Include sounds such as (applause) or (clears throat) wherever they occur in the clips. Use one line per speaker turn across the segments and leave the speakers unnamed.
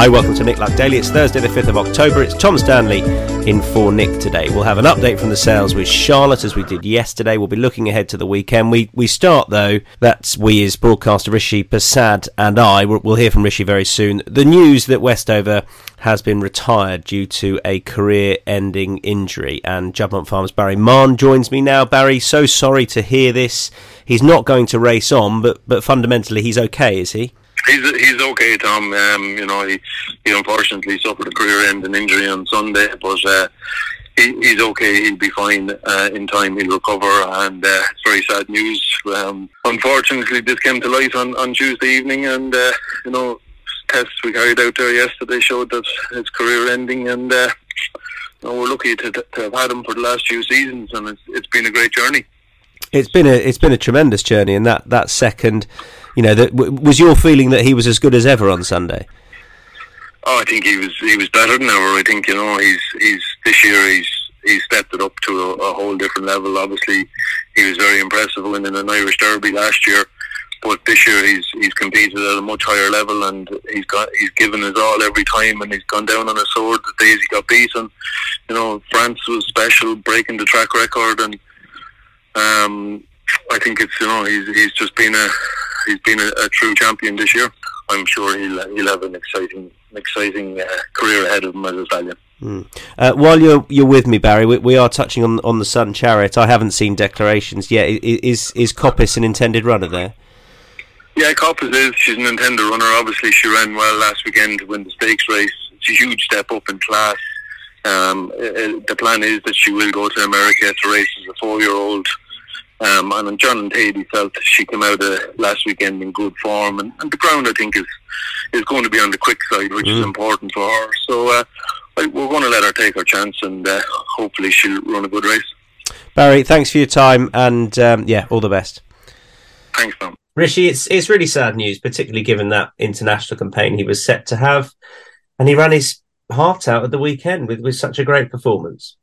Hi, welcome to Nick Luck Daily. It's Thursday, the 5th of October. It's Tom Stanley in for Nick today. We'll have an update from the sales with Charlotte as we did yesterday. We'll be looking ahead to the weekend. We we start though. That's we as broadcaster Rishi Persad and I. We'll, we'll hear from Rishi very soon. The news that Westover has been retired due to a career-ending injury, and Juddmonte Farms Barry Mahon joins me now. Barry, so sorry to hear this. He's not going to race on, but but fundamentally he's okay, is he?
He's he's okay, Tom. Um, you know, he he unfortunately suffered a career-ending injury on Sunday, but uh, he, he's okay. He'll be fine uh, in time. He'll recover, and uh, it's very sad news. Um, unfortunately, this came to light on, on Tuesday evening, and uh, you know, tests we carried out there yesterday showed that it's career-ending, and uh, you know, we're lucky to, to have had him for the last few seasons, and it's it's been a great journey.
It's been a it's been a tremendous journey, and that that second you know, that was your feeling that he was as good as ever on Sunday?
Oh, I think he was he was better than ever. I think you know he's he's this year he's he's stepped it up to a, a whole different level. Obviously, he was very impressive winning an Irish Derby last year, but this year he's he's competed at a much higher level and he's got he's given his all every time and he's gone down on a sword the days he got beaten. You know, France was special, breaking the track record, and um, I think it's you know he's he's just been a he's been a, a true champion this year. I'm sure he'll he'll have an exciting exciting uh, career ahead of him as a stallion.
Mm. Uh, while you're you're with me, Barry, we, we, are touching on on the Sun Chariot. I haven't seen declarations yet. Is is Coppice an intended runner there?
Yeah, Coppice is. She's an intended runner. Obviously, she ran well last weekend to win the stakes race. It's a huge step up in class. Um, uh, uh, the plan is that she will go to America to race as a four-year-old um, and John and Thady felt she came out uh, last weekend in good form, and, and, the ground I think is is going to be on the quick side, which mm. is important for her. So uh, I, we're going to let her take her chance, and uh, hopefully she'll run a good race.
Barry, thanks for your time, and um, yeah, all the best.
Thanks, Tom.
Rishi, it's it's really sad news, particularly given that international campaign he was set to have, and he ran his heart out at the weekend with, with such a great performance.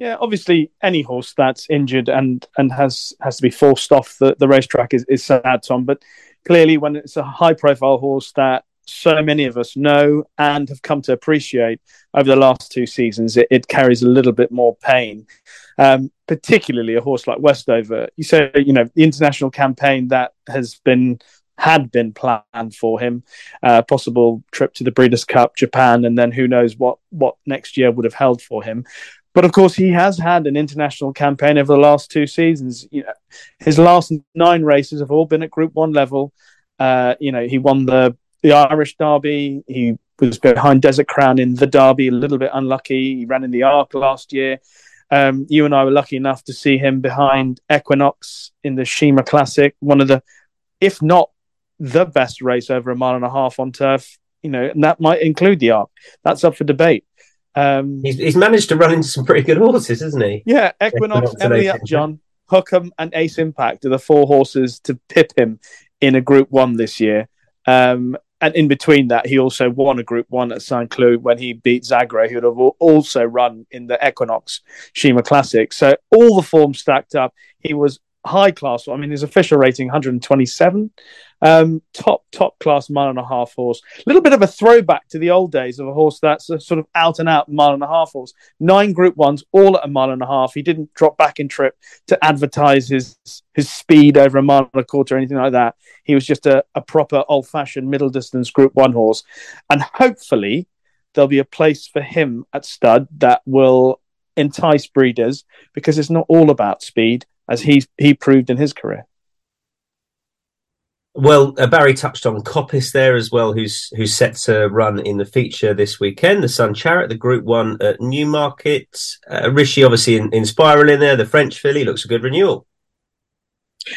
Yeah, obviously, any horse that's injured and and has has to be forced off the, the racetrack is, is sad, Tom. But clearly, when it's a high profile horse that so many of us know and have come to appreciate over the last two seasons, it, it carries a little bit more pain. Um, particularly a horse like Westover. You say, you know, the international campaign that has been had been planned for him, uh, possible trip to the Breeders' Cup, Japan, and then who knows what what next year would have held for him. But of course, he has had an international campaign over the last two seasons. You know, his last nine races have all been at Group One level. Uh, you know, he won the the Irish Derby. He was behind Desert Crown in the Derby, a little bit unlucky. He ran in the Arc last year. Um, you and I were lucky enough to see him behind Equinox in the Sheema Classic, one of the, if not the best race over a mile and a half on turf. You know, and that might include the Arc. That's up for debate.
Um, he's, he's, managed to run into some pretty good horses, hasn't he?
Yeah, Equinox, Emily Upjohn, Hukum, and Ace Impact are the four horses to pip him in a Group One this year. Um, and in between that, he also won a Group One at Saint Cloud when he beat Zagrey, who would have also run in the Equinox Sheema Classic. So all the form stacked up. He was high class. I mean, his official rating 127. Um, top top class mile and a half horse. A little bit of a throwback to the old days of a horse that's a sort of out and out mile and a half horse. Nine Group Ones, all at a mile and a half. He didn't drop back in trip to advertise his his speed over a mile and a quarter or anything like that. He was just a, a proper old fashioned middle distance Group One horse, and hopefully there'll be a place for him at stud that will entice breeders because it's not all about speed as he he proved in his career.
Well, uh, Barry touched on Coppice there as well, who's who's set to run in the feature this weekend. The Sun Chariot, the Group One at Newmarket. Uh, Rishi, obviously in, Inspiral in there. The French filly looks a good renewal.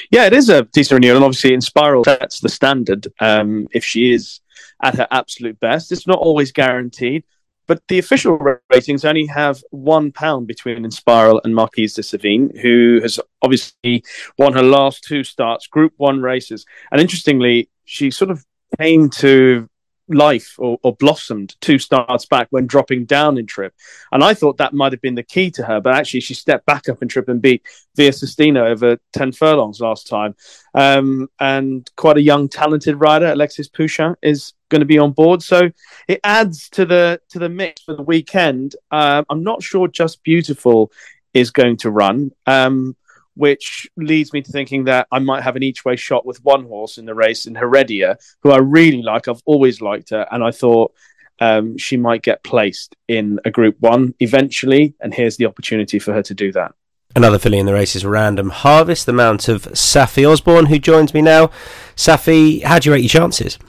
Yeah, it is a decent renewal, and obviously Inspiral that's the standard. Um, if she is at her absolute best, it's not always guaranteed. But the official ratings only have one pound between Inspiral and Marquise de Savine, who has obviously won her last two starts, Group One races. And interestingly, she sort of came to life or, or, blossomed two starts back when dropping down in trip. And I thought that might have been the key to her, but actually she stepped back up in trip and beat Via Sistina over 10 furlongs last time. Um, and quite a young, talented rider, Alexis Pouchin, is going to be on board. So it adds to the to the mix for the weekend. Uh, I'm not sure Just Beautiful is going to run. Um, which leads me to thinking that I might have an each way shot with one horse in the race in Heredia, who I really like. I've always liked her, and I thought um, she might get placed in a Group One eventually, and here's the opportunity for her to do that.
Another filly in the race is Random Harvest, the mount of Saffie Osborne, who joins me now. Saffie, how do you rate your chances?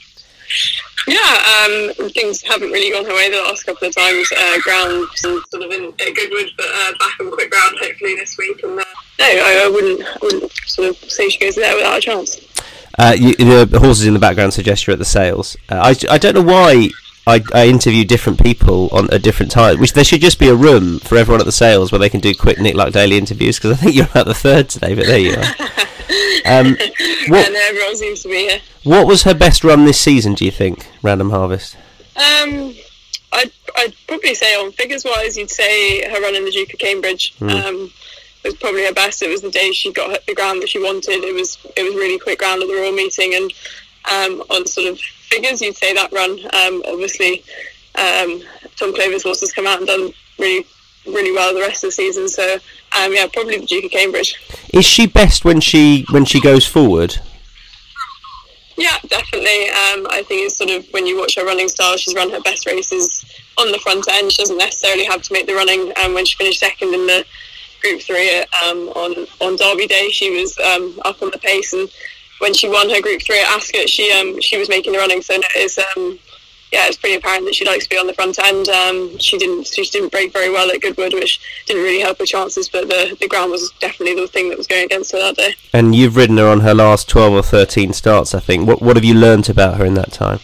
Yeah, um, things haven't really gone her way the last couple of times. Uh, ground sort of in at Goodwood, but uh, back on quick ground hopefully this week. And uh, no, I, I, wouldn't, I wouldn't sort of say she goes there without a chance.
Uh, you, the horses in the background suggest you're at the sales. Uh, I, I don't know why I, I interview different people on a different time. Which there should just be a room for everyone at the sales where they can do quick Nick Luck daily interviews because I think you're about the third today. But there you are. (laughs)
Um, (laughs) what, and everyone seems to be here.
What was her best run this season? Do you think, Random Harvest?
Um, I'd, I'd probably say on figures wise, you'd say her run in the Duke of Cambridge. Mm. Um, was probably her best. It was the day she got the ground that she wanted. It was it was really quick ground at the Royal Meeting, and um, on sort of figures, you'd say that run. Um, obviously, um, Tom Clover's horse has come out and done really really well the rest of the season. So um, yeah, probably the Duke of Cambridge.
Is she best when she when she goes forward?
Yeah, definitely. Um, I think it's sort of when you watch her running style, she's run her best races on the front end. She doesn't necessarily have to make the running. And um, when she finished second in the Group Three um, on on Derby Day, she was um, up on the pace. And when she won her Group Three at Ascot, she um, she was making the running. So it's um, yeah, it's pretty apparent that she likes to be on the front end. Um, she didn't she didn't break very well at Goodwood, which didn't really help her chances. But the the ground was definitely the thing that was going against her that day.
And you've ridden her on her last twelve or thirteen starts, I think. What what have you learnt about her in that time?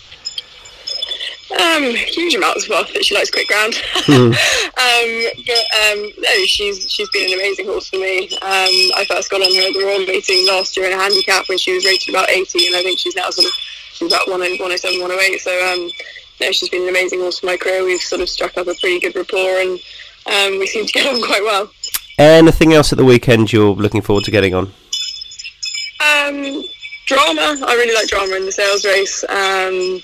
Um, huge amounts of stuff that she likes quick ground. Mm. (laughs) um, but um, no, she's she's been an amazing horse for me. Um, I first got on her at the Royal meeting last year in a handicap when she was rated about 80, and I think she's now sort of about 107, 108. So um, no, she's been an amazing horse for my career. We've sort of struck up a pretty good rapport, and um, we seem to get (laughs) on quite well.
Anything else at the weekend you're looking forward to getting on?
Um, drama. I really like drama in the sales race. Um,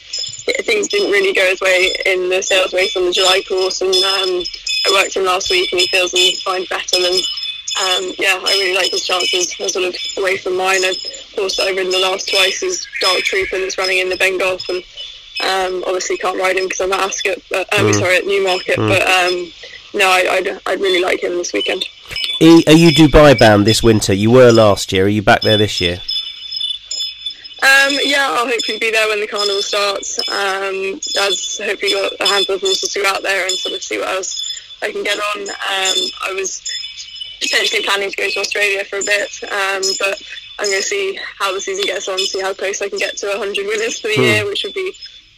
things didn't really go his way in the sales race on the July course, and um, I worked him last week, and he feels and he's fine better than. Um, yeah, I really like his chances. I'm sort of away from mine. A horse that I've ridden the last twice is Dark Trooper that's running in the Bengough, and um, obviously can't ride him because I'm at Ascot, but, um, mm. sorry, at Newmarket. Mm. But um, no, I, I'd, I'd really like him this weekend.
Are you Dubai bound this winter? You were last year. Are you back there this year?
Um, yeah, I'll hopefully be there when the carnival starts. Um, Dad's hopefully got a handful of horses to go out there and sort of see what else I can get on. Um, I was potentially planning to go to Australia for a bit, um, but I'm going to see how the season gets on, see how close I can get to 100 winners for the hmm. year, which would be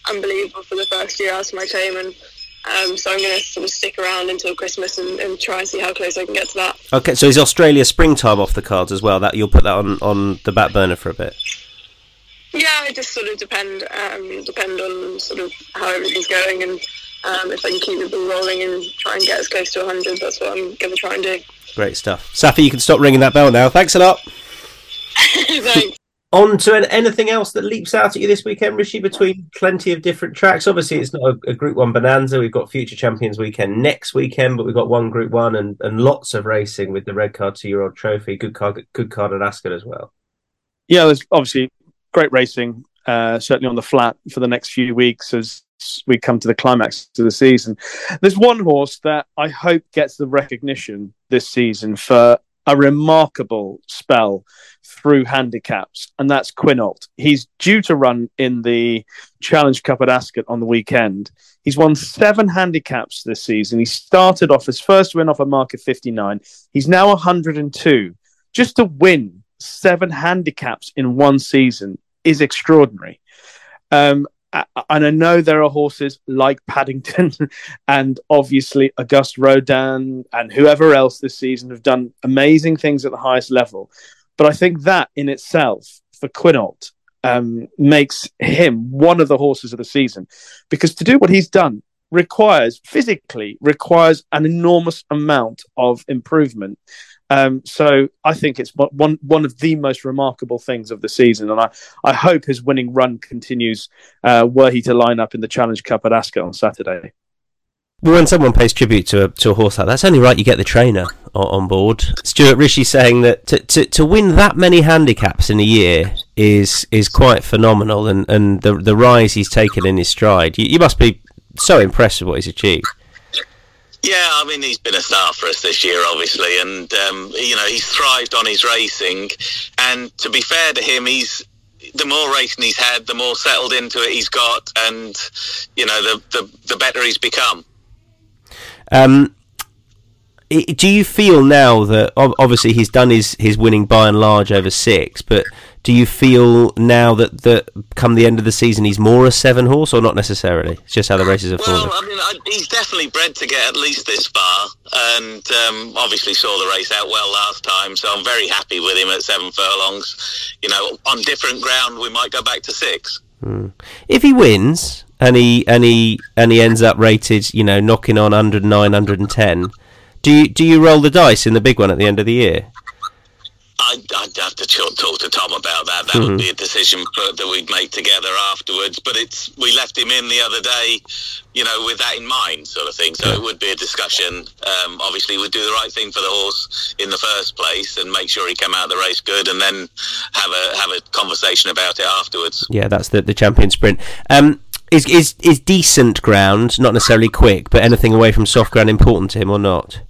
unbelievable for the first year out of my team. And um, so I'm going to sort of stick around until Christmas and, and, try and see how close I can get to that.
Okay, so is Australia springtime off the cards as well? That you'll put that on, on the back burner for a bit.
Yeah, it just sort of depend um, depend on sort of how everything's going and um, if I can keep the ball rolling and try and get as close to 100. That's what I'm going to try and do.
Great stuff, Saffie. You can stop ringing that bell now. Thanks a lot. (laughs)
Thanks.
On to anything else that leaps out at you this weekend, Rishi, between plenty of different tracks. Obviously, it's not a, a, Group 1 bonanza. We've got Future Champions weekend next weekend, but we've got one Group 1 and, and lots of racing with the Redcar two year old trophy. Good card, good card at Ascot as well.
Yeah, there's obviously great racing, uh, certainly on the flat for the next few weeks as we come to the climax of the season. There's one horse that I hope gets the recognition this season for a remarkable spell through handicaps, and that's Quinault. He's due to run in the Challenge Cup at Ascot on the weekend. He's won seven handicaps this season. He started off his first win off a mark of 59. He's now 102. Just to win seven handicaps in one season is extraordinary. Um, and I know there are horses like Paddington (laughs) and obviously Auguste Rodin and whoever else this season have done amazing things at the highest level. But I think that in itself for Quinault um, makes him one of the horses of the season because to do what he's done requires physically requires an enormous amount of improvement um, so I think it's one one of the most remarkable things of the season, and I, I hope his winning run continues uh, were he to line up in the Challenge Cup at Ascot on Saturday.
When someone pays tribute to a, to a horse like that, that's only right you get the trainer on, board. Stuart Rishi saying that to, to, to win that many handicaps in a year is is quite phenomenal, and, and the the rise he's taken in his stride. You, you must be so impressed with what he's achieved.
Yeah, I mean he's been a star for us this year, obviously, and um, you know he's thrived on his racing. And to be fair to him, he's the more racing he's had, the more settled into it he's got, and you know the the, the better he's become.
Um, do you feel now that obviously he's done his, his winning by and large over six, but do you feel now that, that come the end of the season he's more a seven horse or not necessarily? It's just how the races have
well,
fallen.
I mean, I, he's definitely bred to get at least this far, and um, obviously saw the race out well last time. So I'm very happy with him at seven furlongs. You know, on different ground, we might go back to six.
Hmm. If he wins and he and he and he ends up rated, you know, knocking on 109, 110 do you do you roll the dice in the big one at the end of the year?
I'd, I'd have to talk, talk, to Tom about that. That mm-hmm. would be a decision for, that we'd make together afterwards. But it's we left him in the other day, you know, with that in mind, sort of thing. So yeah. it would be a discussion. Um, obviously, we'd do the right thing for the horse in the first place and make sure he came out of the race good, and then have a have a conversation about it afterwards.
Yeah, that's the the champion sprint. Um, is is is decent ground, not necessarily quick, but anything away from soft ground important to him or not?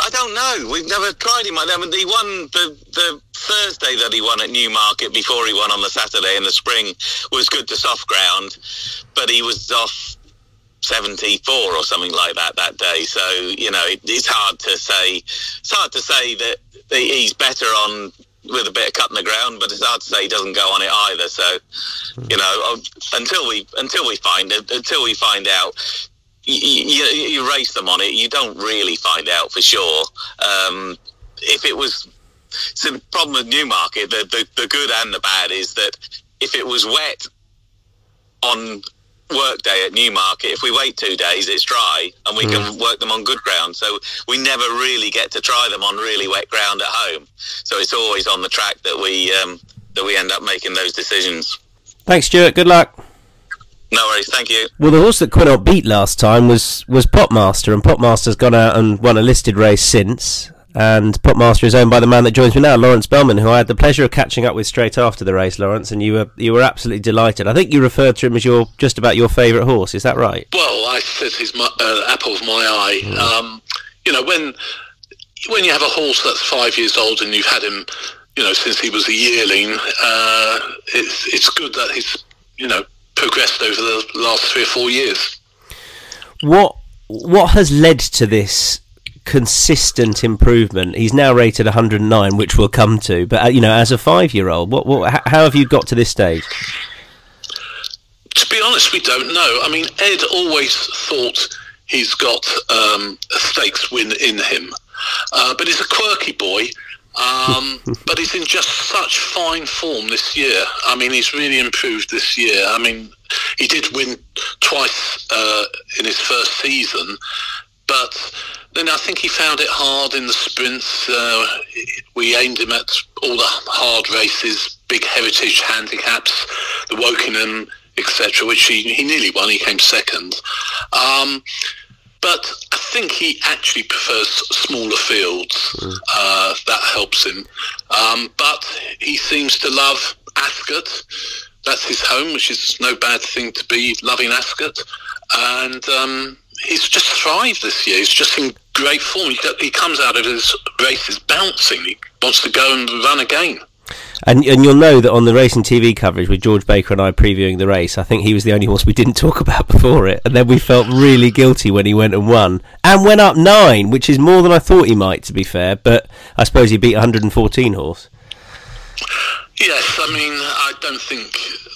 I don't know. We've never tried him. I mean, he won the the Thursday that he won at Newmarket before he won on the Saturday in the spring was good to soft ground, but he was off 74 or something like that that day. So you know, it, it's hard to say. It's hard to say that he's better on with a bit of cut in the ground, but it's hard to say he doesn't go on it either. So, you know, um, until we until we find until we find out, you, you, you, race them on it, you don't really find out for sure. Um, if it was, so the problem with Newmarket, the, the, the good and the bad is that if it was wet on work day at Newmarket, if we wait two days, it's dry and we mm. can work them on good ground. So we never really get to try them on really wet ground at home. So it's always on the track that we um, that we end up making those decisions.
Thanks, Stuart. Good luck.
No worries, thank you.
Well, the horse that Quinault beat last time was was Popmaster, and Popmaster's gone out and won a listed race since. And Popmaster is owned by the man that joins me now, Laurence Bellman, who I had the pleasure of catching up with straight after the race, Laurence. And you were you were absolutely delighted. I think you referred to him as your just about your favourite horse. Is that right?
Well, I said he's my, uh, apple of my eye. Mm. Um, you know, when when you have a horse that's five years old and you've had him, you know, since he was a yearling, uh, it's it's good that he's you know progressed over the last three or four years.
What what has led to this consistent improvement? He's now rated 109, which we'll come to. But uh, you know, as a five-year-old, what, what how have you got to this stage?
To be honest, we don't know. I mean, Ed always thought he's got um, a stakes win in him, uh, but he's a quirky boy um, but he's in just such fine form this year. I mean, he's really improved this year. I mean, he did win twice uh, in his first season, but then I think he found it hard in the sprints. Uh, we aimed him at all the hard races, big heritage handicaps, the Wokingham, etc., which he, he nearly won. He came second. Um, but think he actually prefers smaller fields. Mm. Uh, that helps him. Um, but he seems to love Ascot. That's his home, which is no bad thing to be loving Ascot. And um, he's just thrived this year. He's just in great form. He, he comes out of his races bouncing. He wants to go and run again.
And and you'll know that on the racing TV coverage with George Baker and I previewing the race, I think he was the only horse we didn't (laughs) talk about before it, and then we felt really guilty when he went and won and went up nine, which is more than I thought he might. To be fair, but I suppose he beat 114 horse.
Yes, I mean, I don't think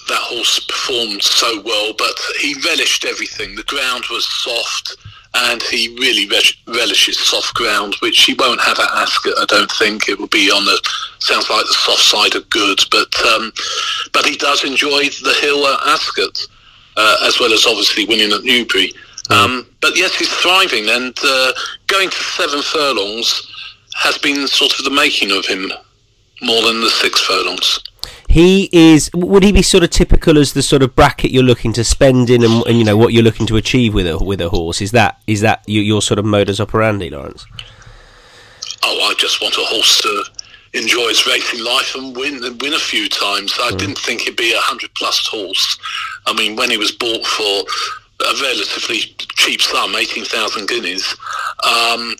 that horse performed so well, but he relished everything. The ground was soft, and he really relishes soft ground, which he won't have at Ascot. I don't think it will be on the sounds like the soft side of good, but um, but he does enjoy the hill at Ascot, uh, as well as obviously winning at Newbury. Um, but yes, he's thriving, and uh, going to seven furlongs has been sort of the making of him more than the six furlongs.
He is. Would he be sort of typical as the sort of bracket you're looking to spend in, and, and you know what you're looking to achieve with a with a horse? Is that is that your, your sort of modus operandi, Laurence?
Oh, I just want a horse to enjoy his racing life and win and win a few times. I mm. didn't think he'd be a hundred plus horse. I mean, when he was bought for a relatively cheap sum, eighteen thousand guineas. Um,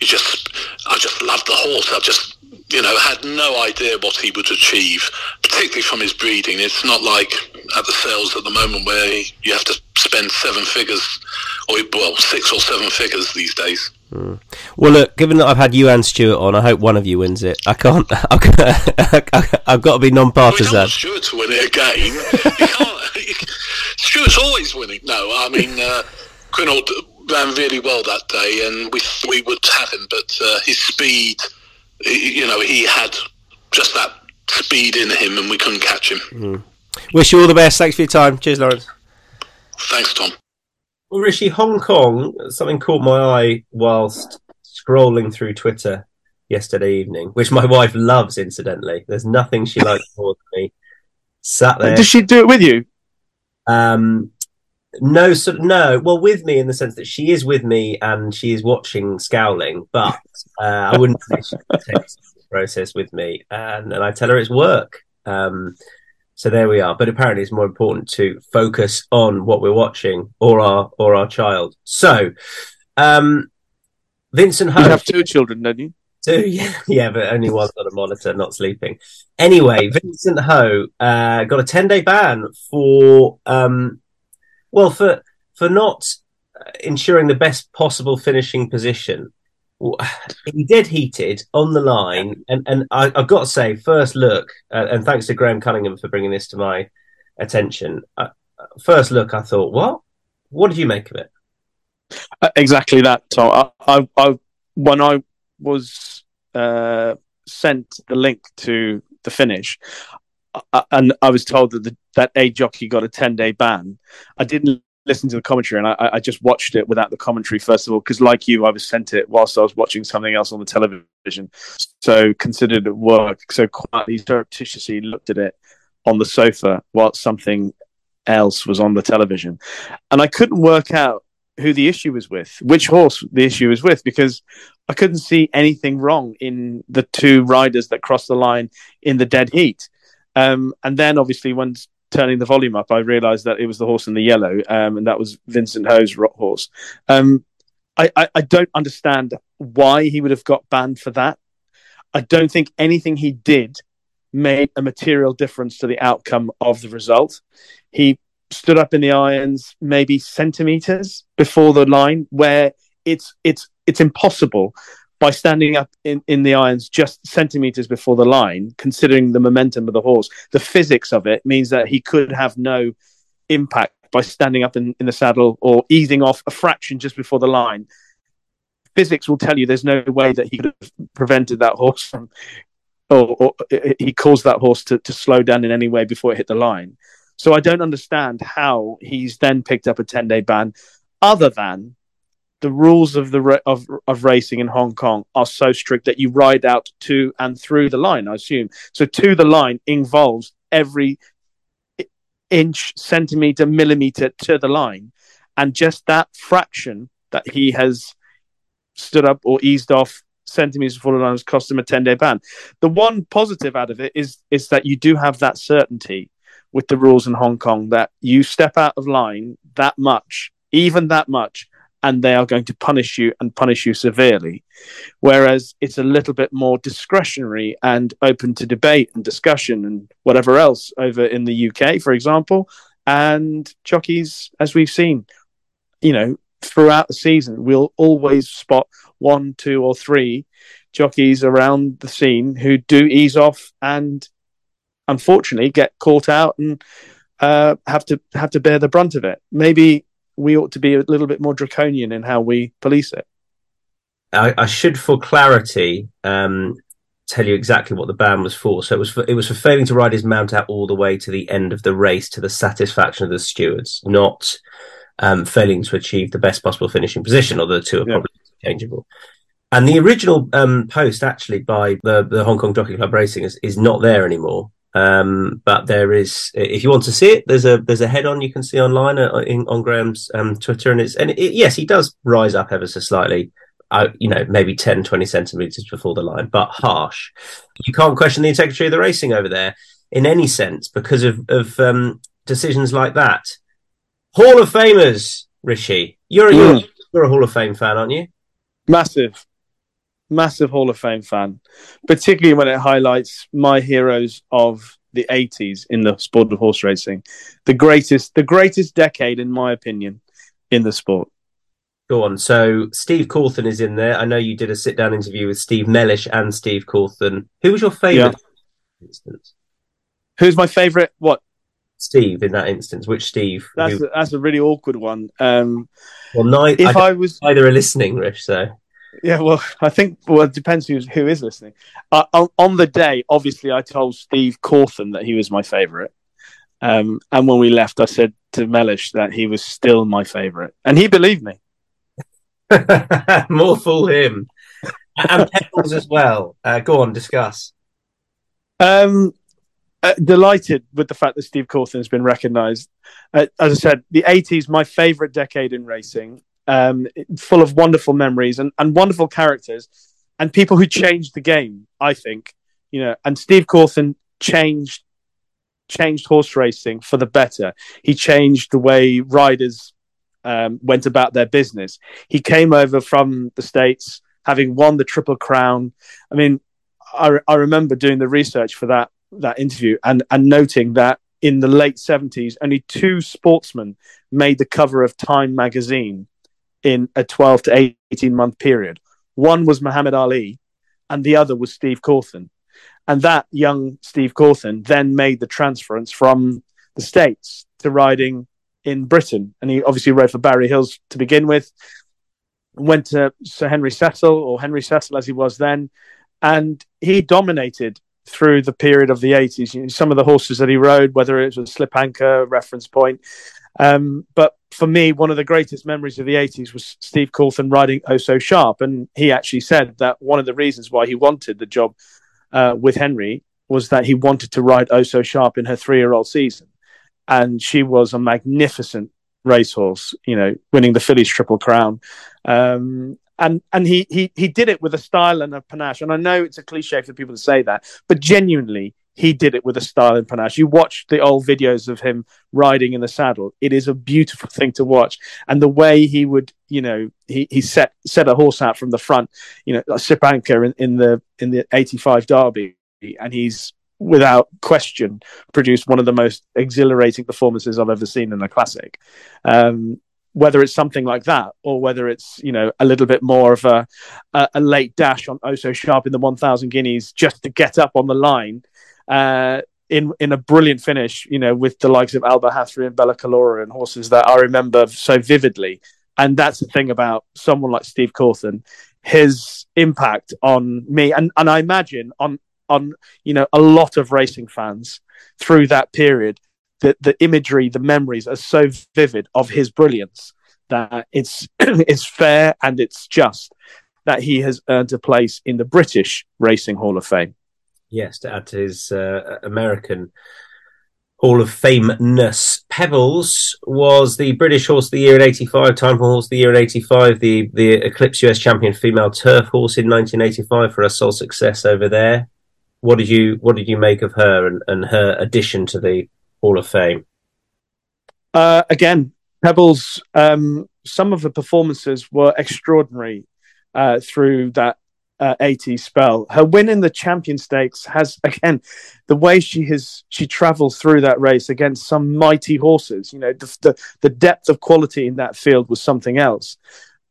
you just, I just loved the horse. I just, you know, had no idea what he would achieve, particularly from his breeding. It's not like at the sales at the moment where you have to spend seven figures, or well, six or seven figures these days.
Mm. Well, look, given that I've had you and Stuart on, I hope one of you wins it. I can't. (laughs) I've got to be non-partisan.
Well, Stuart to win it again. (laughs) Stuart's always winning. No, I mean, uh, Quinault ran really well that day, and we we would have him, but uh, his speed, you know, he had just that speed in him, and we couldn't catch him.
Mm. Wish you all the best. Thanks for your time. Cheers, Laurence.
Thanks, Tom.
Well, Rishi, Hong Kong, something caught my eye whilst scrolling through Twitter yesterday evening, which my wife loves, incidentally. There's nothing she likes more than me. Sat there.
Does she do it with you?
Um, no, so, no. Well, with me in the sense that she is with me and she is watching Scowling, but uh, I wouldn't say she takes the process with me, and, and I tell her it's work. Um, so there we are. But apparently, it's more important to focus on what we're watching or our or our child. So, um, Vincent Ho.
You have two children, don't you?
Two, (laughs) yeah, yeah, but only one's on a monitor, not sleeping. Anyway, Vincent Ho uh, got a ten day ban for, um, well, for for not ensuring the best possible finishing position. He did heated on the line, and and I, have got to say, first look, uh, and thanks to Graham Cunningham for bringing this to my attention. Uh, first look, I thought, what? What did you make of it?
Uh, exactly that, Tom. I, I, I when I was uh, sent the link to the finish, and I was told that the, that a jockey got a ten day ban. I didn't listen to the commentary, and I, I just watched it without the commentary first of all, because like you, I was sent it whilst I was watching something else on the television, so considered it work. So quietly, surreptitiously looked at it on the sofa whilst something else was on the television, and I couldn't work out who the issue was with, which horse the issue was with, because I couldn't see anything wrong in the two riders that crossed the line in the dead heat. Um, and then, obviously, when turning the volume up, I realised that it was the horse in the yellow, um, and that was Vincent Ho's rock horse. Um, I, I, I don't understand why he would have got banned for that. I don't think anything he did made a material difference to the outcome of the result. He stood up in the irons maybe centimeters before the line where it's it's it's impossible by standing up in, in the irons just centimeters before the line, considering the momentum of the horse, the physics of it means that he could have no impact by standing up in, in the saddle or easing off a fraction just before the line. Physics will tell you there's no way that he could have prevented that horse from, or, or he caused that horse to, to slow down in any way before it hit the line. So I don't understand how he's then picked up a 10 day ban, other than the rules of the of of racing in Hong Kong are so strict that you ride out to and through the line. I assume so. To the line involves every inch, centimeter, millimeter to the line, and just that fraction that he has stood up or eased off centimeters before the line has cost him a ten day ban. The one positive out of it is is that you do have that certainty with the rules in Hong Kong that you step out of line that much, even that much, and they are going to punish you and punish you severely. Whereas it's a little bit more discretionary and open to debate and discussion and whatever else over in the UK, for example. And jockeys, as we've seen, you know, throughout the season, we'll always spot one, two, or three jockeys around the scene who do ease off and unfortunately get caught out and uh, have to have to bear the brunt of it. Maybe we ought to be a little bit more draconian in how we police it.
I, I should, for clarity, um, tell you exactly what the ban was for. So it was for, it was for failing to ride his mount out all the way to the end of the race to the satisfaction of the stewards, not um, failing to achieve the best possible finishing position. Although the two are yeah. probably interchangeable. And the original um, post, actually, by the, the Hong Kong Jockey Club Racing, is, is not there anymore. Um, but there is, if you want to see it, there's a there's a head on you can see online uh, in, on Graham's um, Twitter, and it's and it, yes, he does rise up ever so slightly uh, you know, maybe 10, 20 centimetres before the line, but harsh. You can't question the integrity of the racing over there in any sense because of, of um, decisions like that. Hall of Famers, Rishi. You're, mm. you're, you're a Hall of Fame fan, aren't you?
Massive. Massive Hall of Fame fan, particularly when it highlights my heroes of the 80s in the sport of horse racing. The greatest, the greatest decade, in my opinion, in the sport.
Go on. So Steve Cauthen is in there. I know you did a sit down interview with Steve Mellish and Steve Cauthen. Who was your favourite yeah. instance?
Who's my favourite? What?
Steve in that instance. Which Steve?
That's who... a, that's a really awkward one. Um,
well, if I, I was either are listening, Rich. So
yeah, well, (laughs) I think well, it depends who's, who is listening. Uh, on, on, the day, obviously, I told Steve Cauthen that he was my favourite, um, and when we left, I said to Mellish that he was still my favourite, and he believed me. (laughs)
More fool him. and Pebbles as well. Uh, go on, discuss.
Um, uh, delighted with the fact that Steve Cauthen has been recognised. Uh, as I said, the 80s, my favourite decade in racing, um, full of wonderful memories and, and wonderful characters and people who changed the game, I think. You know, and Steve Cauthen changed changed horse racing for the better. He changed the way riders um, went about their business. He came over from the States having won the Triple Crown. I mean, I, I remember doing the research for that that interview and, and noting that in the late 70s, only two sportsmen made the cover of Time magazine in a 12 to 18 month period. One was Muhammad Ali, and the other was Steve Cauthen. And that young Steve Cauthen then made the transference from the States to riding in Britain, and he obviously rode for Barry Hills to begin with. Went to Sir Henry Cecil, or Henry Cecil as he was then, and he dominated through the period of the 80s. You know, some of the horses that he rode, whether it was Slip Anchor, Reference Point. Um, but for me, one of the greatest memories of the 80s was Steve Cauthen riding Oh So Sharp. And he actually said that one of the reasons why he wanted the job uh, with Henry was that he wanted to ride Oh So Sharp in her three year old season and she was a magnificent racehorse. You know, winning the Fillies Triple Crown. Um, and and he, he he did it with a style and a panache. And I know it's a cliche for people to say that, but genuinely, he did it with a style and panache. You watch the old videos of him riding in the saddle; it is a beautiful thing to watch. And the way he would, you know, he, he set set a horse out from the front, you know, like Slip Anchor in, in the in the eighty five Derby, and he's without question, produced one of the most exhilarating performances I've ever seen in a classic. Um, whether it's something like that or whether it's you know a little bit more of a a, a late dash on Oso sharp in the 1000 guineas just to get up on the line uh, in in a brilliant finish you know with the likes of Al Bahathri and Bella Colora and horses that I remember so vividly and that's the thing about someone like Steve Cauthen his impact on me and and I imagine on on you know a lot of racing fans through that period. The the imagery, the memories are so vivid of his brilliance that it's (clears throat) it's fair and it's just that he has earned a place in the British Racing Hall of Fame.
Yes, to add to his uh, American Hall of Fameness. Pebbles was the British Horse of the Year in '85, Timeform Horse of the Year in '85, the the Eclipse US Champion female turf horse in 1985 for her sole success over there what did you what did you make of her and, and her addition to the Hall of Fame?
Uh, again, Pebbles. Um, some of the performances were extraordinary uh, through that uh, 80 spell. Her win in the Champion Stakes has (laughs) again the way she has she travels through that race against some mighty horses. You know the, the the depth of quality in that field was something else.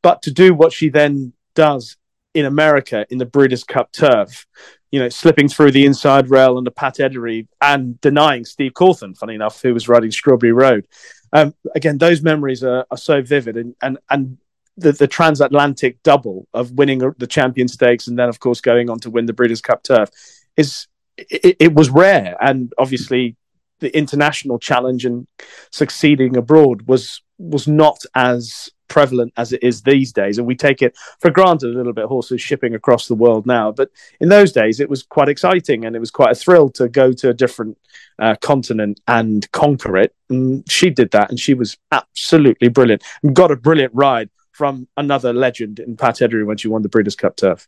But to do what she then does in America in the Breeders' Cup turf you know, slipping through the inside rail under Pat Eddery and denying Steve Cauthen, funny enough, who was riding Strawberry Road. Um, again, those memories are, are so vivid, and and and the, the transatlantic double of winning the champion stakes and then of course going on to win the breeders cup turf is it, it, was rare. And obviously the international challenge and succeeding abroad was was not as prevalent as it is these days. And we take it for granted a little bit horses shipping across the world now. But in those days it was quite exciting and it was quite a thrill to go to a different uh, continent and conquer it. And she did that and she was absolutely brilliant and got a brilliant ride from another legend in Pat Eddery when she won the Breeders' Cup turf.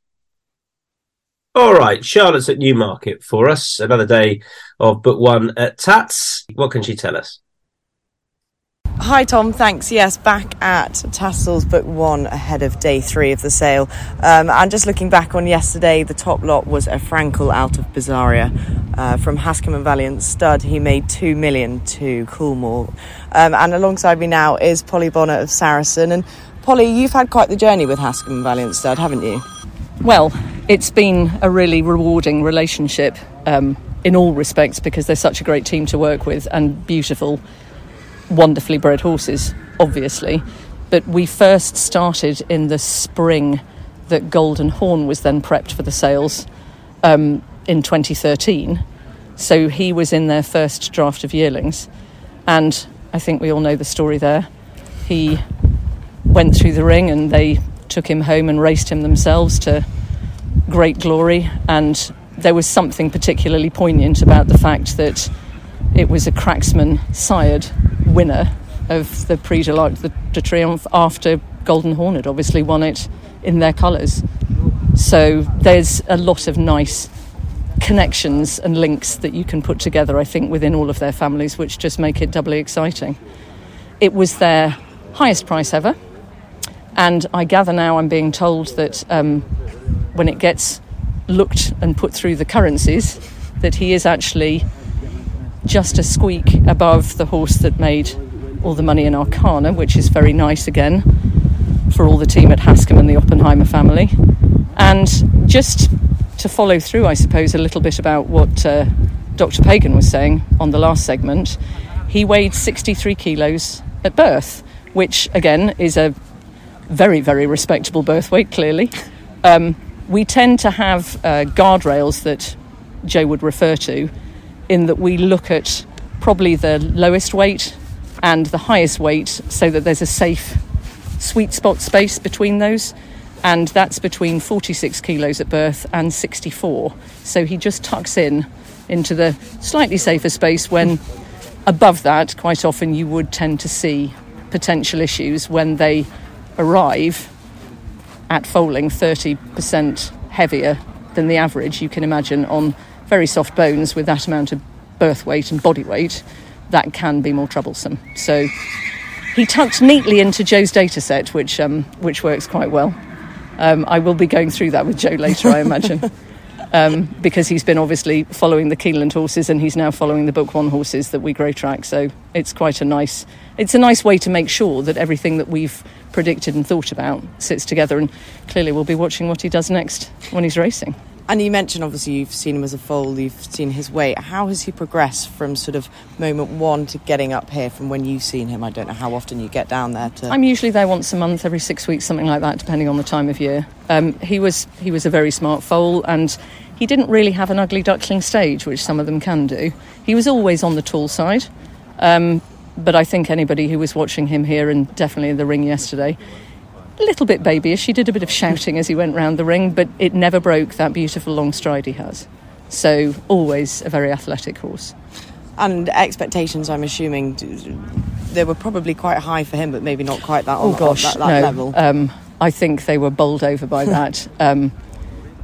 All right, Charlotte's at Newmarket for us. Another day of book one at Tats. What can she tell us?
Hi Tom, thanks. Yes, back at Tattersalls Book One ahead of day three of the sale. Um, and just looking back on yesterday, the top lot was a Frankel out of Bizarria uh, from Hascombe and Valiant Stud. He made two million to Coolmore. Um, and alongside me now is Polly Bonner of Saracen. And Polly, you've had quite the journey with Hascombe and Valiant Stud, haven't you?
Well, it's been a really rewarding relationship um, in all respects because they're such a great team to work with and beautiful, wonderfully bred horses, obviously. But we first started in the spring that Golden Horn was then prepped for the sales um, in 2013. So he was in their first draft of yearlings. And I think we all know the story there. He went through the ring and they took him home and raced him themselves to great glory. And there was something particularly poignant about the fact that it was a Cracksman sired winner of the Prix de l'Arc de Triomphe after Golden Horn had obviously won it in their colours. So there's a lot of nice connections and links that you can put together, I think, within all of their families, which just make it doubly exciting. It was their highest price ever, and I gather now I'm being told that um, when it gets looked and put through the currencies, that he is actually just a squeak above the horse that made all the money in Arcana, which is very nice again for all the team at Hascombe and the Oppenheimer family. And just to follow through, I suppose, a little bit about what uh, Dr. Pagan was saying on the last segment, he weighed 63 kilos at birth, which again is a very, very respectable birth weight, clearly. Um, we tend to have uh, guardrails that Joe would refer to, in that we look at probably the lowest weight and the highest weight so that there's a safe sweet spot space between those. And that's between 46 kilos at birth and 64. So he just tucks in into the slightly safer space when above that, quite often you would tend to see potential issues when they arrive at foaling 30% heavier than the average, you can imagine, on very soft bones with that amount of birth weight and body weight, that can be more troublesome. So he tucked neatly into Joe's data set, which, um, which works quite well. Um, I will be going through that with Joe later, I imagine. (laughs) Um, because he's been obviously following the Keeneland horses and he's now following the Book One horses that we grow track. So it's quite a nice, it's a nice way to make sure that everything that we've predicted and thought about sits together. And clearly, we'll be watching what he does next when he's racing.
And you mentioned obviously you've seen him as a foal, you've seen his weight. How has he progressed from sort of moment one to getting up here from when you've seen him? I don't know how often you get down there to.
I'm usually there once a month, every six weeks, something like that, depending on the time of year. Um, he was he was a very smart foal, and he didn't really have an ugly duckling stage, which some of them can do. He was always on the tall side. Um, but I think anybody who was watching him here and definitely in the ring yesterday, a little bit babyish. He did a bit of shouting as he went round the ring, but it never broke that beautiful long stride he has. So always a very athletic horse.
And expectations, I'm assuming, they were probably quite high for him, but maybe not quite that.
Oh gosh,
that, that
no.
level.
Um, I think they were bowled over by (laughs) that. Um,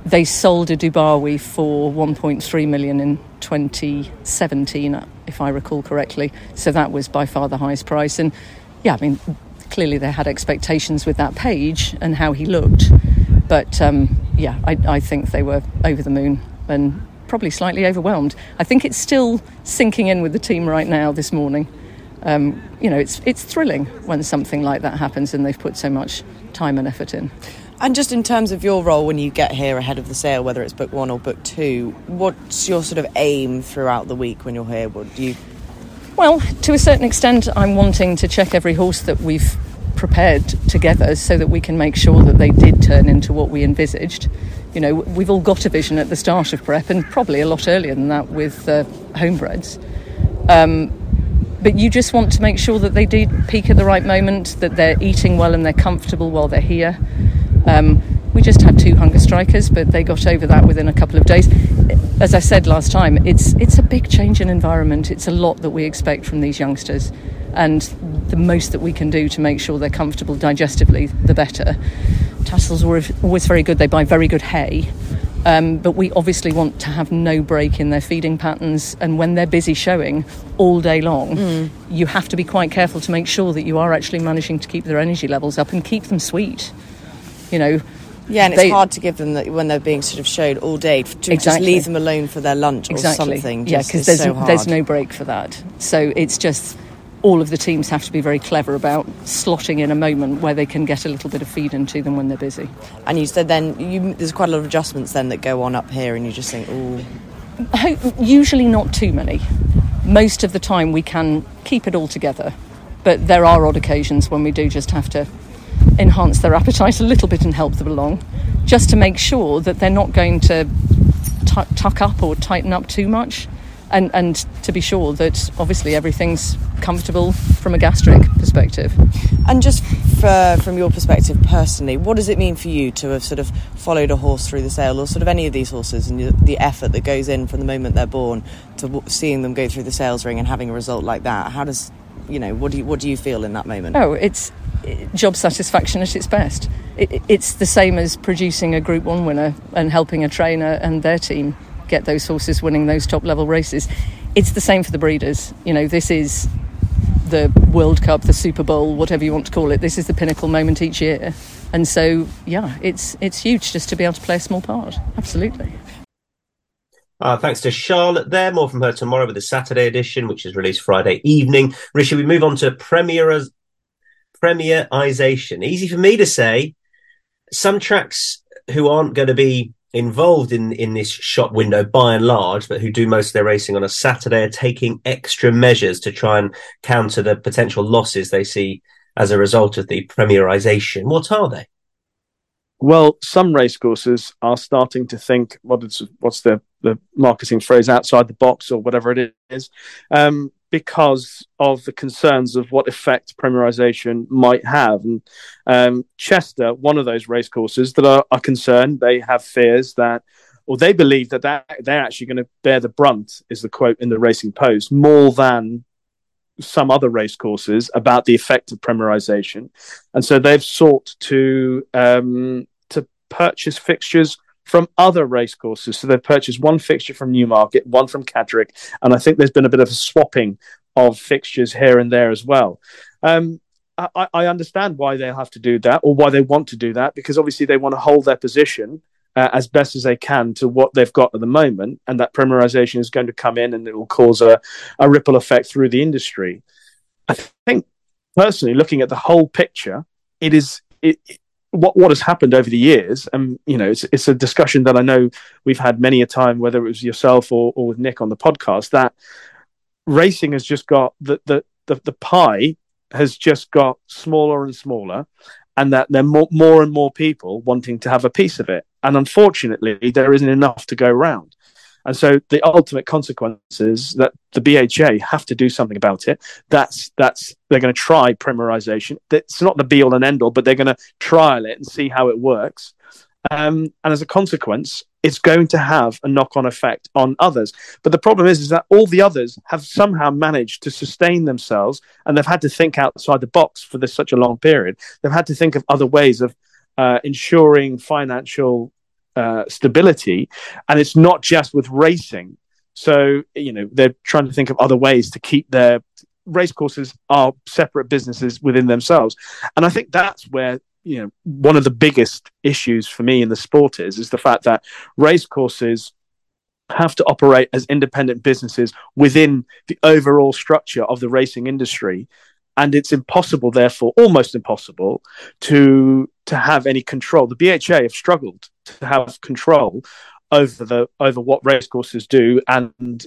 they sold a Dubawi for 1.3 million in 2017, if I recall correctly. So that was by far the highest price. And yeah, I mean, clearly they had expectations with that page and how he looked. But um, yeah, I, I think they were over the moon and probably slightly overwhelmed. I think it's still sinking in with the team right now this morning. Um, you know, it's it's thrilling when something like that happens and they've put so much time and effort in.
And just in terms of your role when you get here ahead of the sale, whether it's book one or book two, what's your sort of aim throughout the week when you're here? What do you?
Well, to a certain extent, I'm wanting to check every horse that we've prepared together so that we can make sure that they did turn into what we envisaged. You know, we've all got a vision at the start of prep, and probably a lot earlier than that with uh, homebreds. Um, but you just want to make sure that they do peak at the right moment, that they're eating well and they're comfortable while they're here. Um, we just had two hunger strikers, but they got over that within a couple of days. As I said last time, it's it's a big change in environment. It's a lot that we expect from these youngsters, and the most that we can do to make sure they're comfortable digestively, the better. Tassels were always very good. They buy very good hay, um, but we obviously want to have no break in their feeding patterns. And when they're busy showing all day long, mm. you have to be quite careful to make sure that you are actually managing to keep their energy levels up and keep them sweet. You know,
yeah, and it's hard to give them that when they're being sort of showed all day to exactly. just leave them alone for their lunch exactly. or something.
yeah, because there's so there's no break for that. So it's just all of the teams have to be very clever about slotting in a moment where they can get a little bit of feed into them when they're busy.
And you said then you, there's quite a lot of adjustments then that go on up here, and you just think, oh.
Usually not too many. Most of the time we can keep it all together, but there are odd occasions when we do just have to enhance their appetite a little bit and help them along, just to make sure that they're not going to t- tuck up or tighten up too much, and, and to be sure that obviously everything's comfortable from a gastric perspective.
And just for, from your perspective personally, what does it mean for you to have sort of followed a horse through the sale, or sort of any of these horses, and the effort that goes in from the moment they're born to seeing them go through the sales ring and having a result like that? How does you know what do you what do you feel in that moment?
Oh, it's eh, job satisfaction at its best. It, it's the same as producing a Group 1 winner and helping a trainer and their team get those horses winning those top level races. It's the same for the breeders. You know, this is the World Cup, the Super Bowl, whatever you want to call it. This is the pinnacle moment each year. And so, yeah, it's it's huge just to be able to play a small part. Absolutely.
Uh, thanks to Charlotte there. More from her tomorrow with the Saturday edition, which is released Friday evening. Rishi, we move on to Premier premierization. Easy for me to say. Some tracks who aren't going to be involved in in this shop window by and large, but who do most of their racing on a Saturday, are taking extra measures to try and counter the potential losses they see as a result of the premierization. What are they?
Well, some racecourses are starting to think what is what's the the marketing phrase outside the box or whatever it is. Um, because of the concerns of what effect premierization might have. And um, Chester, one of those racecourses that are, are, concerned, they have fears that, or they believe that, that they're actually going to bear the brunt, is the quote in the Racing Post, more than some other racecourses about the effect of premierization. And so they've sought to um, to purchase fixtures from other racecourses. So they've purchased one fixture from Newmarket, one from Catterick, and I think there's been a bit of a swapping of fixtures here and there as well. Um, I, I, understand why they'll have to do that or why they want to do that because obviously they want to hold their position uh, as best as they can to what they've got at the moment, and that premierization is going to come in and it will cause a, a ripple effect through the industry. I think personally, looking at the whole picture, it is what what has happened over the years, and you know, it's it's a discussion that I know we've had many a time, whether it was yourself or, or with Nick on the podcast, that racing has just got the the the, the pie has just got smaller and smaller, and that there are more, more and more people wanting to have a piece of it. And unfortunately, there isn't enough to go around. And so the ultimate consequence is that the BHA have to do something about it. That's that's they're going to try premierization. It's not the be all and end all, but they're going to trial it and see how it works. Um, and as a consequence, it's going to have a knock-on effect on others. But the problem is, is that all the others have somehow managed to sustain themselves, and they've had to think outside the box for this such a long period. They've had to think of other ways of uh, ensuring financial uh, stability, and it's not just with racing. So you know they're trying to think of other ways to keep their race courses are separate businesses within themselves, and I think that's where you know one of the biggest issues for me in the sport is is the fact that race courses have to operate as independent businesses within the overall structure of the racing industry and it's impossible, therefore, almost impossible to to have any control. The BHA have struggled to have control over the over what racecourses do and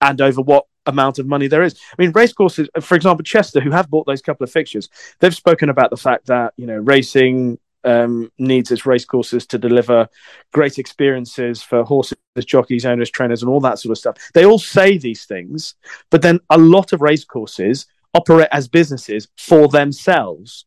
and over what amount of money there is. I mean, racecourses, for example, Chester, who have bought those couple of fixtures, they've spoken about the fact that you know racing um, needs its racecourses to deliver great experiences for horses, jockeys, owners, trainers, and all that sort of stuff. They all say these things, but then a lot of racecourses operate as businesses for themselves,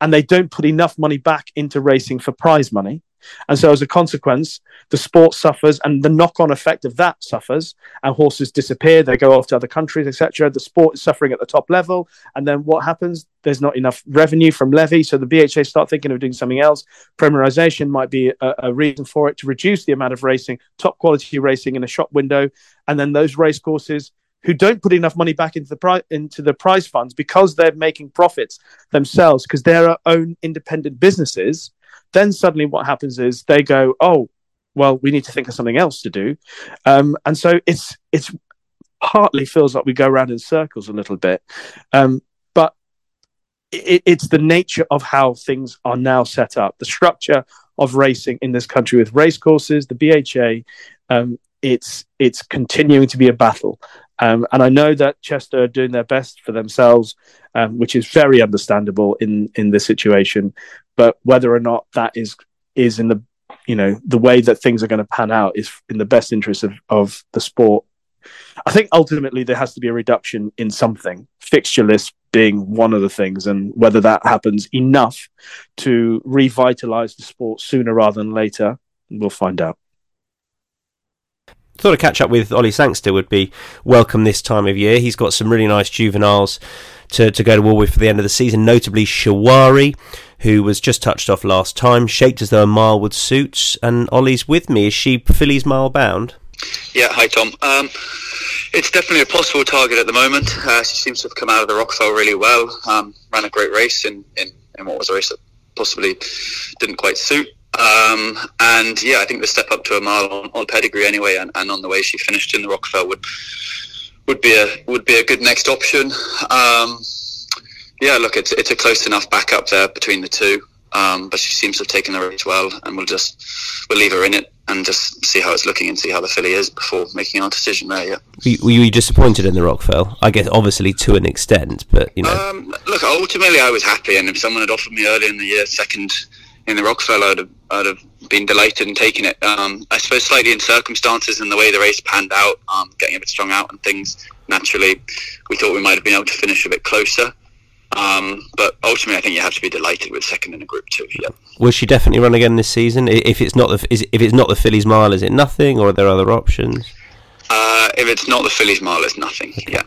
and they don't put enough money back into racing for prize money. And so, as a consequence, the sport suffers, and the knock-on effect of that suffers, and horses disappear. They go off to other countries, etc. The sport is suffering at the top level, and then what happens? There's not enough revenue from levy, so the BHA start thinking of doing something else. Premierisation might be a, a reason for it to reduce the amount of racing, top quality racing in a shop window, and then those race courses who don't put enough money back into the pri- into the prize funds because they're making profits themselves because they're own independent businesses then suddenly what happens is they go, oh, well, we need to think of something else to do. Um, and so it's it's partly feels like we go around in circles a little bit. Um, but it, it's the nature of how things are now set up, the structure of racing in this country with race courses, the BHA. Um, it's it's continuing to be a battle, um, and I know that Chester are doing their best for themselves, um, which is very understandable in in this situation. But whether or not that is is in the you know the way that things are going to pan out is in the best interest of of the sport. I think ultimately there has to be a reduction in something, fixture list being one of the things, and whether that happens enough to revitalize the sport sooner rather than later, we'll find out
thought a catch up with Ollie Sangster would be welcome this time of year. He's got some really nice juveniles to, to go to war with for the end of the season, notably Shuwari, who was just touched off last time, shaped as though a mile would suit. And Ollie's with me. Is she fillies mile bound?
Yeah, hi Tom. Um, it's definitely a possible target at the moment. Uh, she seems to have come out of the Rockfel really well. Um, ran a great race in, in, in what was a race that possibly didn't quite suit. Um, and yeah, I think the step up to a mile on, on pedigree anyway, and, and, on the way she finished in the Rockfel would would be a would be a good next option. Um, yeah, look, it's it's a close enough backup there between the two, um, but she seems to have taken the race well, and we'll just we'll leave her in it and just see how it's looking and see how the filly is before making our decision there. Yeah.
Were you, were you disappointed in the Rockfel? I guess obviously to an extent, but you know.
Um, look, ultimately I was happy, and if someone had offered me earlier in the year second in the Rockfel, I'd have, I'd have been delighted in taking it. Um, I suppose slightly in circumstances and the way the race panned out, um, getting a bit strung out and things. Naturally, we thought we might have been able to finish a bit closer. Um, but ultimately, I think you have to be delighted with second in a group two. Yeah.
Will she definitely run again this season? If it's not the is, if it's not the Fillies Mile, is it nothing, or are there other options?
Uh, if it's not the Fillies Mile, it's nothing. Yeah.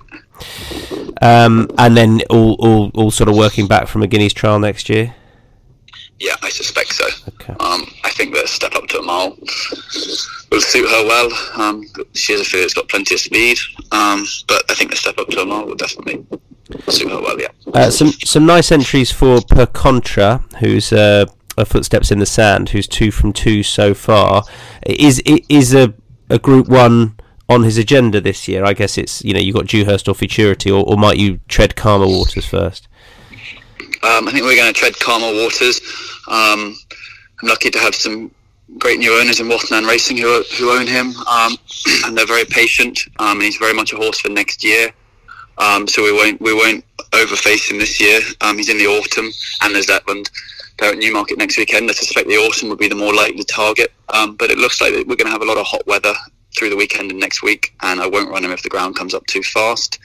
Um, and then all, all all sort of working back from a Guineas trial next year.
Yeah, I suspect so. Okay. Um, I think that step up to a mile will suit her well. Um, she has a filly that's got plenty of speed, um, but I think the step up to a mile will definitely suit her well. Yeah.
Uh, some some nice entries for Per Contra, who's uh, a Footstepsinthesand, who's two from two so far. Is is a a Group One on his agenda this year? I guess it's you know you got Dewhurst or Futurity, or, or might you tread calmer waters first?
Um, I think we're going to tread calmer waters. Um, I'm lucky to have some great new owners in Wathnan Racing who, who own him, um, (clears throat) and they're very patient. Um, and he's very much a horse for next year. Um, so we won't we won't overface him this year. Um, he's in the autumn, and there's Zetland. They're at Newmarket next weekend. I suspect the autumn would be the more likely target. but it looks like we're going to have a lot of hot weather through the weekend and next week, and I won't run him if the ground comes up too fast.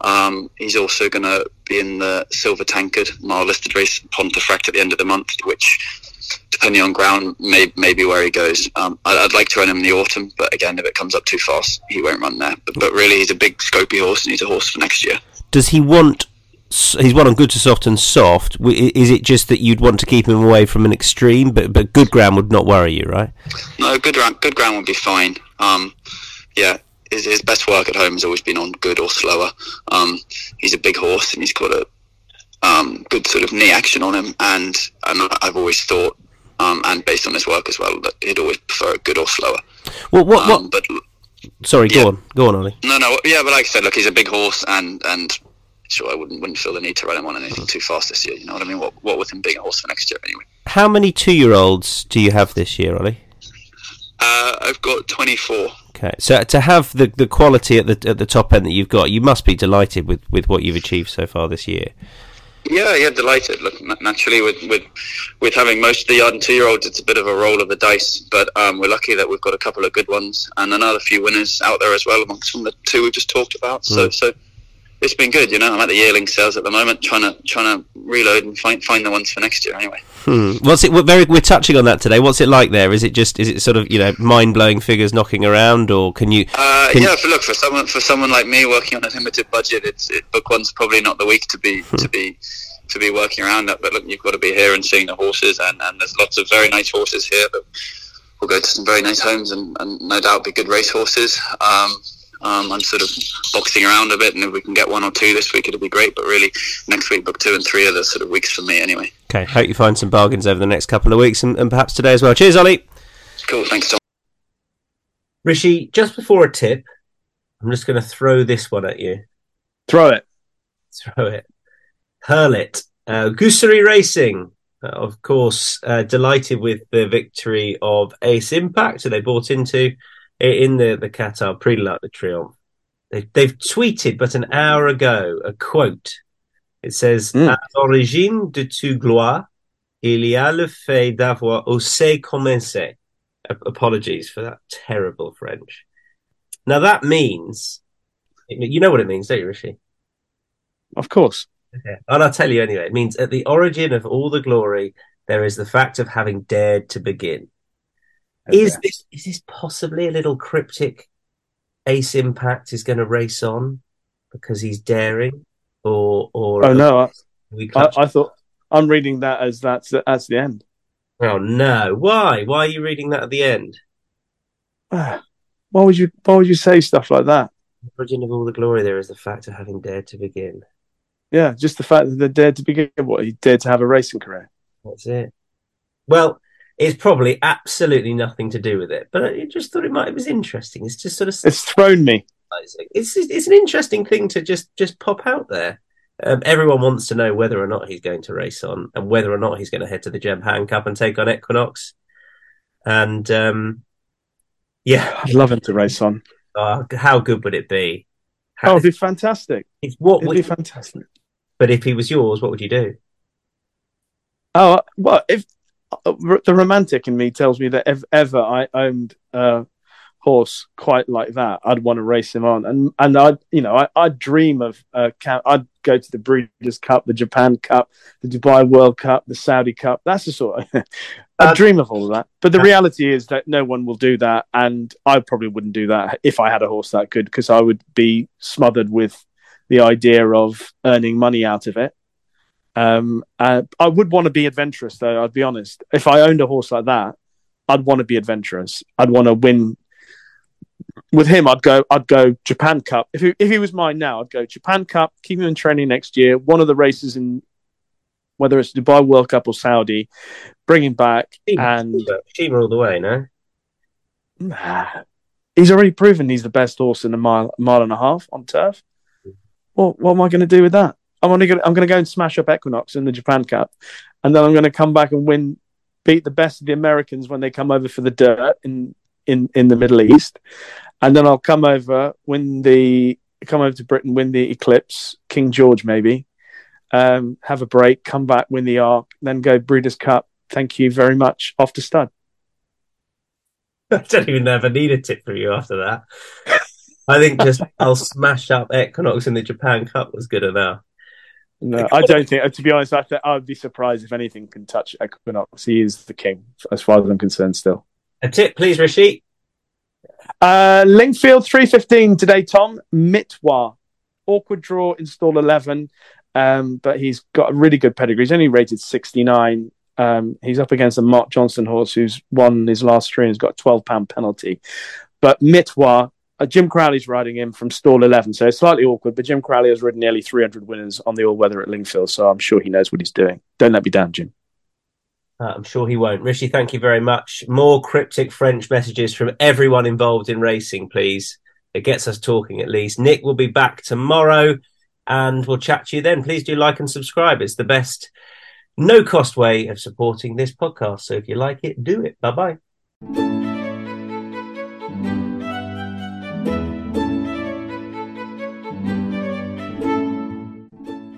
Um, he's also going to be in the Silver Tankard mile listed race Pontefract at the end of the month, which, depending on ground, may, may be where he goes. Um, I, would like to run him in the autumn, but again, if it comes up too fast, he won't run there. But, but really, he's a big, scopy horse, and he's a horse for next year.
Does he want? He's one on good to soft and soft. Is it just that you'd want to keep him away from an extreme, but but good ground would not worry you, right?
No, good ground, good ground would be fine. Um, yeah, his, his best work at home has always been on good or slower. Um, he's a big horse and he's got a um, good sort of knee action on him, and and I've always thought, um, and based on his work as well, that he'd always prefer a good or slower.
Well, what, what? Um, but sorry, go on, go on, Ollie.
No, no, yeah, but like I said, look, he's a big horse, and and sure I wouldn't wouldn't feel the need to run him on anything too fast this year. You know what I mean? What what with him being a horse for next year anyway.
How many two-year-olds do you have this year, Ollie?
Uh, I've got 24.
Okay, so to have the the quality at the at the top end that you've got, you must be delighted with, with what you've achieved so far this year.
Yeah, yeah, delighted. Look, naturally, with with with having most of the yard and two year olds, it's a bit of a roll of the dice. But um, we're lucky that we've got a couple of good ones and another few winners out there as well, amongst from the two we've just talked about. So,
Mm.
so it's been good. You know, I'm at the yearling sales at the moment, trying to trying to reload and find find the ones for next year. Anyway.
Hmm. What's it? We're very we're touching on that today. What's it like there? Is it just is it sort of you know mind blowing figures knocking around, or can you?
Uh,
can-
yeah, for look for someone for someone like me working on a limited budget, it's it, book one's probably not the week to be
Hmm.
to be to be working around that. But look, you've got to be here and seeing the horses, and, and there's lots of very nice horses here that will go to some very nice homes, and, and no doubt be good race horses. Um, um, I'm sort of boxing around a bit, and if we can get one or two this week, it'll be great. But really, next week, book two and three are the sort of weeks for me, anyway.
Okay, hope you find some bargains over the next couple of weeks, and, and perhaps today as well. Cheers, Ollie.
Cool, thanks, Tom.
Rishi, just before a tip, I'm just going to throw this one at you.
Throw it.
Throw it. Hurl it. Uh, Gousserie Racing, uh, of course, uh, delighted with the victory of Ace Impact, who they bought into i- in the, the Qatar Prix de Triomphe. They, they've tweeted, but an hour ago, a quote. It says, hmm. À l'origine de toute gloire, il y a le fait d'avoir osé commencer. Apologies for that terrible French. Now that means, you know what it means, don't you, Rishi?
Of course.
Okay. And I'll tell you anyway. It means at the origin of all the glory, there is the fact of having dared to begin. Is this is this possibly a little cryptic? Ace Impact is going to race on because he's daring, or or
Oh no, I, I, I thought I'm reading that as that's that's the end.
oh no! Why? Why are you reading that at the end? (sighs)
Why would you? Why would you say stuff like that?
The origin of all the glory, there is the fact of having dared to begin.
Yeah, just the fact that they dared to begin. What he dared to have a racing career.
That's it. Well, it's probably absolutely nothing to do with it, but I just thought it might. It was interesting. It's just sort of
It's thrown me.
it's it's an interesting thing to just just pop out there. Um, everyone wants to know whether or not he's going to race on, and whether or not he's going to head to the Japan Cup and take on Equinox. And um, yeah,
I'd love him to race on.
uh, how good would it be?
Oh, it'd be fantastic.
It's what
It'd
would,
be fantastic.
but if he was yours, what would you do?
Oh well, if uh, the romantic in me tells me that if ever I owned a horse quite like that, I'd want to race him on, and and I, you know, I I dream of uh, I'd go to the Breeders' Cup, the Japan Cup, the Dubai World Cup, the Saudi Cup. That's the sort of. (laughs) I dream of all of that, but the reality is that no one will do that, and I probably wouldn't do that if I had a horse that good, because I would be smothered with the idea of earning money out of it. Um, uh, I would want to be adventurous, though. I'd be honest. If I owned a horse like that, I'd want to be adventurous. I'd want to win. With him, I'd go. I'd go Japan Cup. If he, if he was mine now, I'd go Japan Cup. Keep him in training next year. One of the races in, whether it's Dubai World Cup or Saudi, bring him back. And
Shima all the way, no.
Nah. he's already proven he's the best horse in a mile, mile and a half on turf. Well, what am I going to do with that? I'm only going. I'm to go and smash up Equinox in the Japan Cup, and then I'm going to come back and win, beat the best of the Americans when they come over for the dirt in in in the Middle East, and then I'll come over, win the come over to Britain, win the Eclipse, King George maybe, um, have a break, come back, win the Arc, then go Breeders' Cup. Thank you very much. Off to stud. (laughs)
I don't even know if I need a tip from you after that. I think just (laughs) I'll smash up Equinox in the Japan Cup was good enough.
No, I don't think. To be honest, I th- I'd be surprised if anything can touch Equinox. He is the king, as far as I'm concerned. Still,
A tip, please, Rishi.
uh, Lingfield three fifteen today. Tom Mitwa, awkward draw in stall eleven, um, but he's got a really good pedigree. He's only rated sixty nine. Um, he's up against a Mark Johnston horse who's won his last three and has got a twelve pound penalty. But Mitwa, uh, Jim Crowley's riding in from stall 11, so it's slightly awkward. But Jim Crowley has ridden nearly 300 winners on the all weather at Lingfield, so I'm sure he knows what he's doing. Don't let me down, Jim.
Uh, I'm sure he won't. Rishi, thank you very much. More cryptic French messages from everyone involved in racing, please. It gets us talking at least. Nick will be back tomorrow. and we'll chat to you then. Please do like and subscribe. It's the best no cost way of supporting this podcast. So if you like it, do it. Bye bye.